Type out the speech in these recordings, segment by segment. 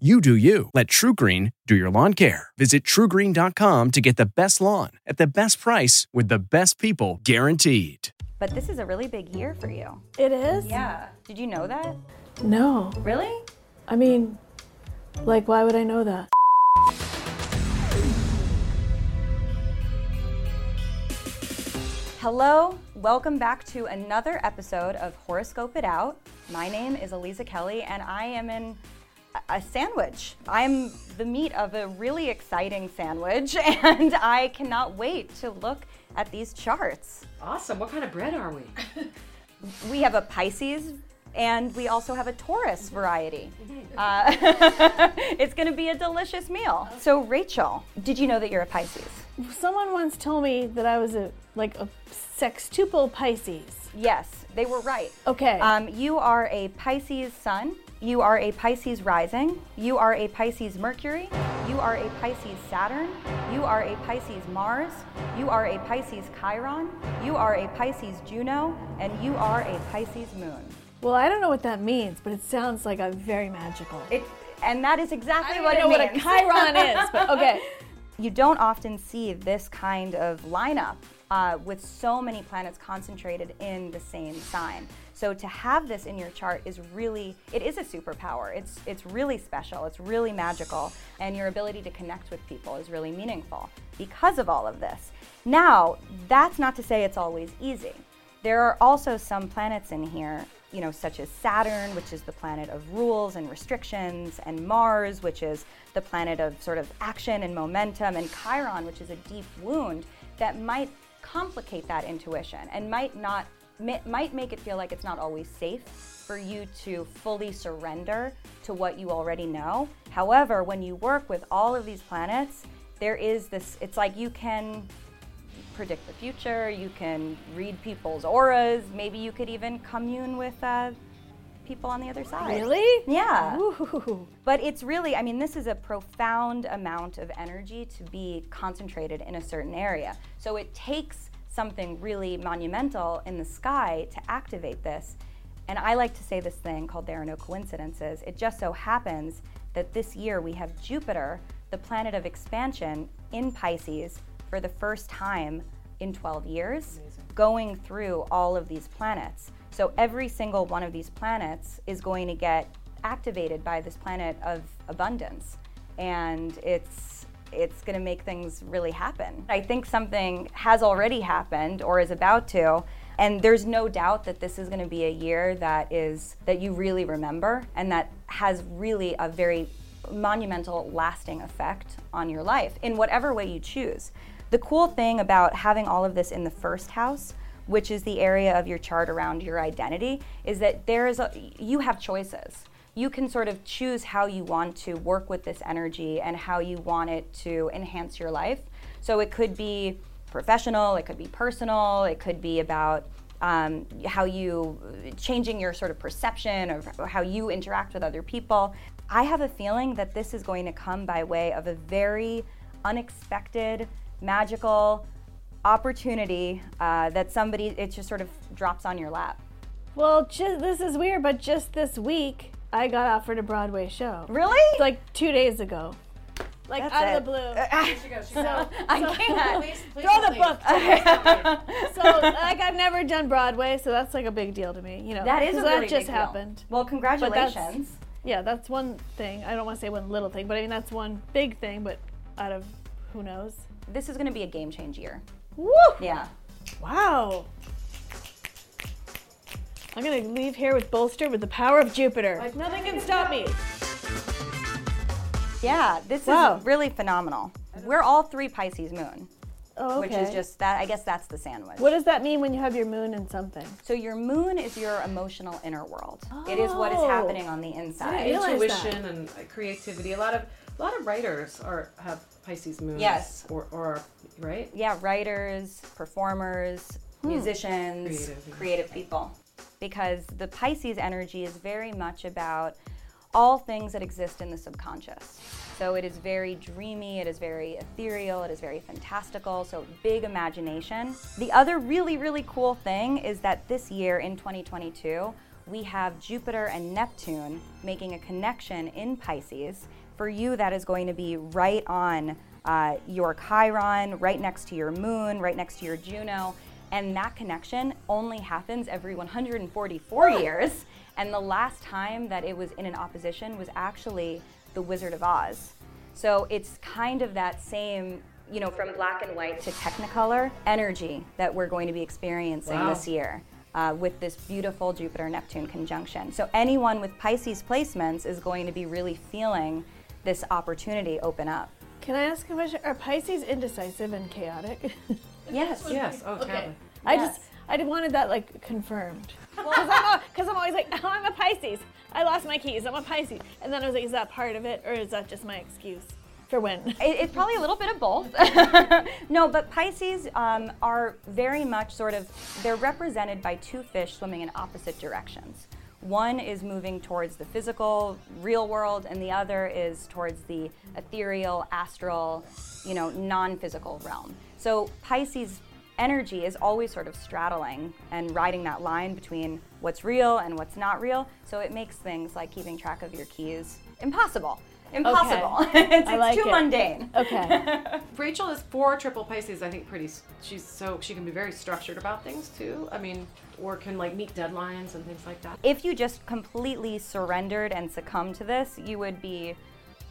You do you. Let TruGreen do your lawn care. Visit trugreen.com to get the best lawn at the best price with the best people guaranteed. But this is a really big year for you. It is? Yeah. Did you know that? No. Really? I mean, like, why would I know that? Hello, welcome back to another episode of Horoscope It Out. My name is Aliza Kelly, and I am in a sandwich. I'm the meat of a really exciting sandwich, and I cannot wait to look at these charts. Awesome. What kind of bread are we? We have a Pisces and we also have a Taurus variety. Uh, it's going to be a delicious meal. So, Rachel, did you know that you're a Pisces? Someone once told me that I was a like a sextuple Pisces. Yes, they were right. Okay. Um, you are a Pisces Sun. You are a Pisces Rising. You are a Pisces Mercury. You are a Pisces Saturn. You are a Pisces Mars. You are a Pisces Chiron. You are a Pisces Juno. And you are a Pisces Moon. well, I don't know what that means, but it sounds like a very magical. It, and that is exactly I don't what know it what a. Chiron is, but okay. You don't often see this kind of lineup uh, with so many planets concentrated in the same sign. So to have this in your chart is really, it is a superpower. It's, it's really special, it's really magical, and your ability to connect with people is really meaningful because of all of this. Now, that's not to say it's always easy. There are also some planets in here, you know, such as Saturn, which is the planet of rules and restrictions, and Mars, which is the planet of sort of action and momentum, and Chiron, which is a deep wound that might complicate that intuition and might not might make it feel like it's not always safe for you to fully surrender to what you already know. However, when you work with all of these planets, there is this it's like you can predict the future, you can read people's auras, maybe you could even commune with uh, people on the other side. Really? Yeah. Ooh. But it's really, I mean, this is a profound amount of energy to be concentrated in a certain area. So it takes something really monumental in the sky to activate this. And I like to say this thing called there are no coincidences. It just so happens that this year we have Jupiter, the planet of expansion, in Pisces for the first time in 12 years, going through all of these planets. So every single one of these planets is going to get activated by this planet of abundance. And it's it's going to make things really happen. I think something has already happened or is about to, and there's no doubt that this is going to be a year that is that you really remember and that has really a very monumental lasting effect on your life in whatever way you choose. The cool thing about having all of this in the first house which is the area of your chart around your identity, is that there is a, you have choices. You can sort of choose how you want to work with this energy and how you want it to enhance your life. So it could be professional, it could be personal, it could be about um, how you changing your sort of perception of how you interact with other people. I have a feeling that this is going to come by way of a very unexpected, magical, opportunity uh, that somebody it just sort of drops on your lap. Well, just, this is weird, but just this week I got offered a Broadway show. Really? Like two days ago. Like That's out it. of the blue. So, I can't. Throw the book. so like I've never done Broadway, so that's like a big deal to me. You know, That is a 'cause really that just big deal. happened. Well, that's- congratulations. Yeah, that's one thing. I don't want to say one little thing, but I mean that's one big thing. But out of who knows? This is going to be a game change year. Woo! Yeah. Wow. I'm gonna leave here with bolster with the power of Jupiter. Like nothing can stop me. Yeah, this Wow. is really phenomenal. We're all three Pisces moon. Oh, which is just that. I guess that's the sandwich. What does that mean when you have your moon in something? so your moon is your emotional inner world. It is what is Oh. happening on the inside. realize intuition and uh, creativity. A lot of a lot of writers are have Pisces moons. Yes. Or or right. yeah, writers, performers, hmm. musicians, Creative, creative people. Because the Pisces energy is very much about all things that exist in the subconscious. So it is very dreamy, it is very ethereal, it is very fantastical, so big imagination. The other really, really cool thing is that this year in 2022, we have Jupiter and Neptune making a connection in Pisces. For you, that is going to be right on uh, your Chiron, right next to your moon, right next to your Juno. And that connection only happens every 144 years. And the last time that it was in an opposition was actually the Wizard of Oz. So it's kind of that same, you know, from black and white to technicolor energy that we're going to be experiencing Wow. this year. Uh, with this beautiful Jupiter Neptune conjunction. So, anyone with Pisces placements is going to be really feeling this opportunity open up. Can I ask a question? Are Pisces indecisive and chaotic? Yes. Yes. Oh, totally. I Yes. just I did- wanted that like confirmed. Because I'm, I'm always like, oh, I'm a Pisces. I lost my keys. I'm a Pisces. And then I was like, is that part of it, or is that just my excuse for when? It- it's probably a little bit of both. no, but Pisces um, are very much sort of, they're represented by two fish swimming in opposite directions. One is moving towards the physical, real world, and the other is towards the ethereal, astral, you know, non physical realm. So Pisces energy is always sort of straddling and riding that line between what's real and what's not real. So it makes things like keeping track of your keys impossible. Impossible. it's it's like too it. mundane. Okay. Rachel is for triple Pisces. I think pretty. She's so she can be very structured about things too. I mean, or can like meet deadlines and things like that. If you just completely surrendered and succumbed to this, you would be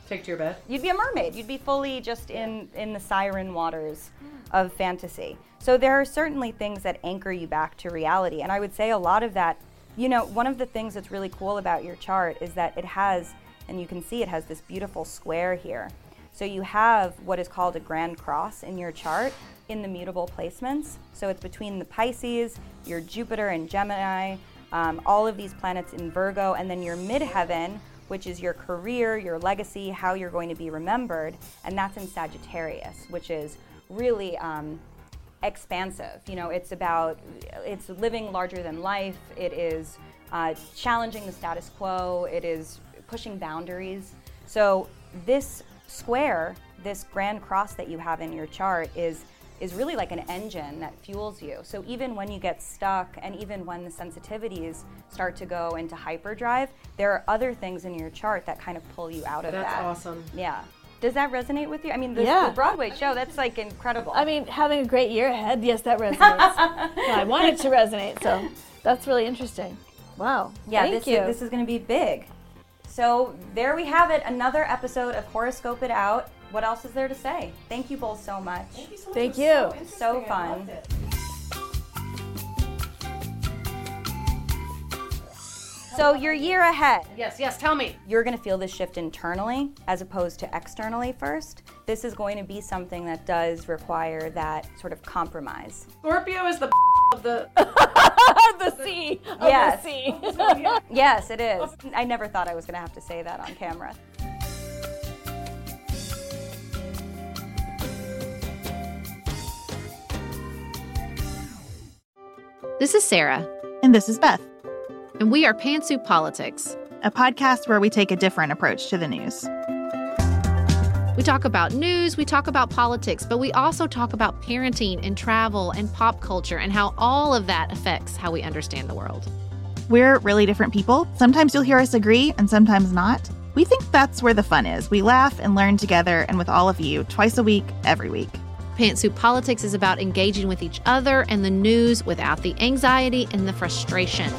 Take to your bed. you'd be a mermaid. You'd be fully just in in the siren waters hmm. of fantasy. So there are certainly things that anchor you back to reality, and I would say a lot of that. You know, one of the things that's really cool about your chart is that it has, and you can see it has this beautiful square here. So you have what is called a grand cross in your chart in the mutable placements. So it's between the Pisces, your Jupiter and Gemini, um, all of these planets in Virgo, and then your midheaven, which is your career, your legacy, how you're going to be remembered, and that's in Sagittarius, which is really um, expansive. You know, it's about it's living larger than life. It is uh, challenging the status quo. It is pushing boundaries. So this square, this grand cross that you have in your chart, is is really like an engine that fuels you. So even when you get stuck, and even when the sensitivities start to go into hyperdrive, there are other things in your chart that kind of pull you out of That's that. That's awesome. Yeah. Does that resonate with you? I mean, the, Yeah. the Broadway show, that's like incredible. I mean, having a great year ahead, yes, that resonates. No, I want it to resonate, so that's really interesting. Wow. Yeah, Thank this you. is this is going to be big. So there we have it, another episode of Horoscope It Out. What else is there to say? Thank you both so much. Thank you. So fun. So your year ahead, Yes. Yes. Tell me. you're going to feel this shift internally as opposed to externally first. This is going to be something that does require that sort of compromise. Scorpio is the of the. the sea. Of Yes. The sea. Yes, it is. I never thought I was going to have to say that on camera. This is Sarah, And this is Beth, and we are Pantsuit Politics. a podcast where we take a different approach to the news. We talk about news, we talk about politics, but we also talk about parenting and travel and pop culture and how all of that affects how we understand the world. We're really different people. Sometimes you'll hear us agree, and sometimes not. We think that's where the fun is. We laugh and learn together and with all of you twice a week, every week. Pantsuit Politics is about engaging with each other and the news without the anxiety and the frustration.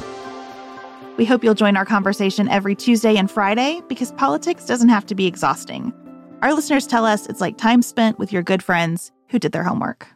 We hope you'll join our conversation every Tuesday and Friday because politics doesn't have to be exhausting. Our listeners tell us it's like time spent with your good friends who did their homework.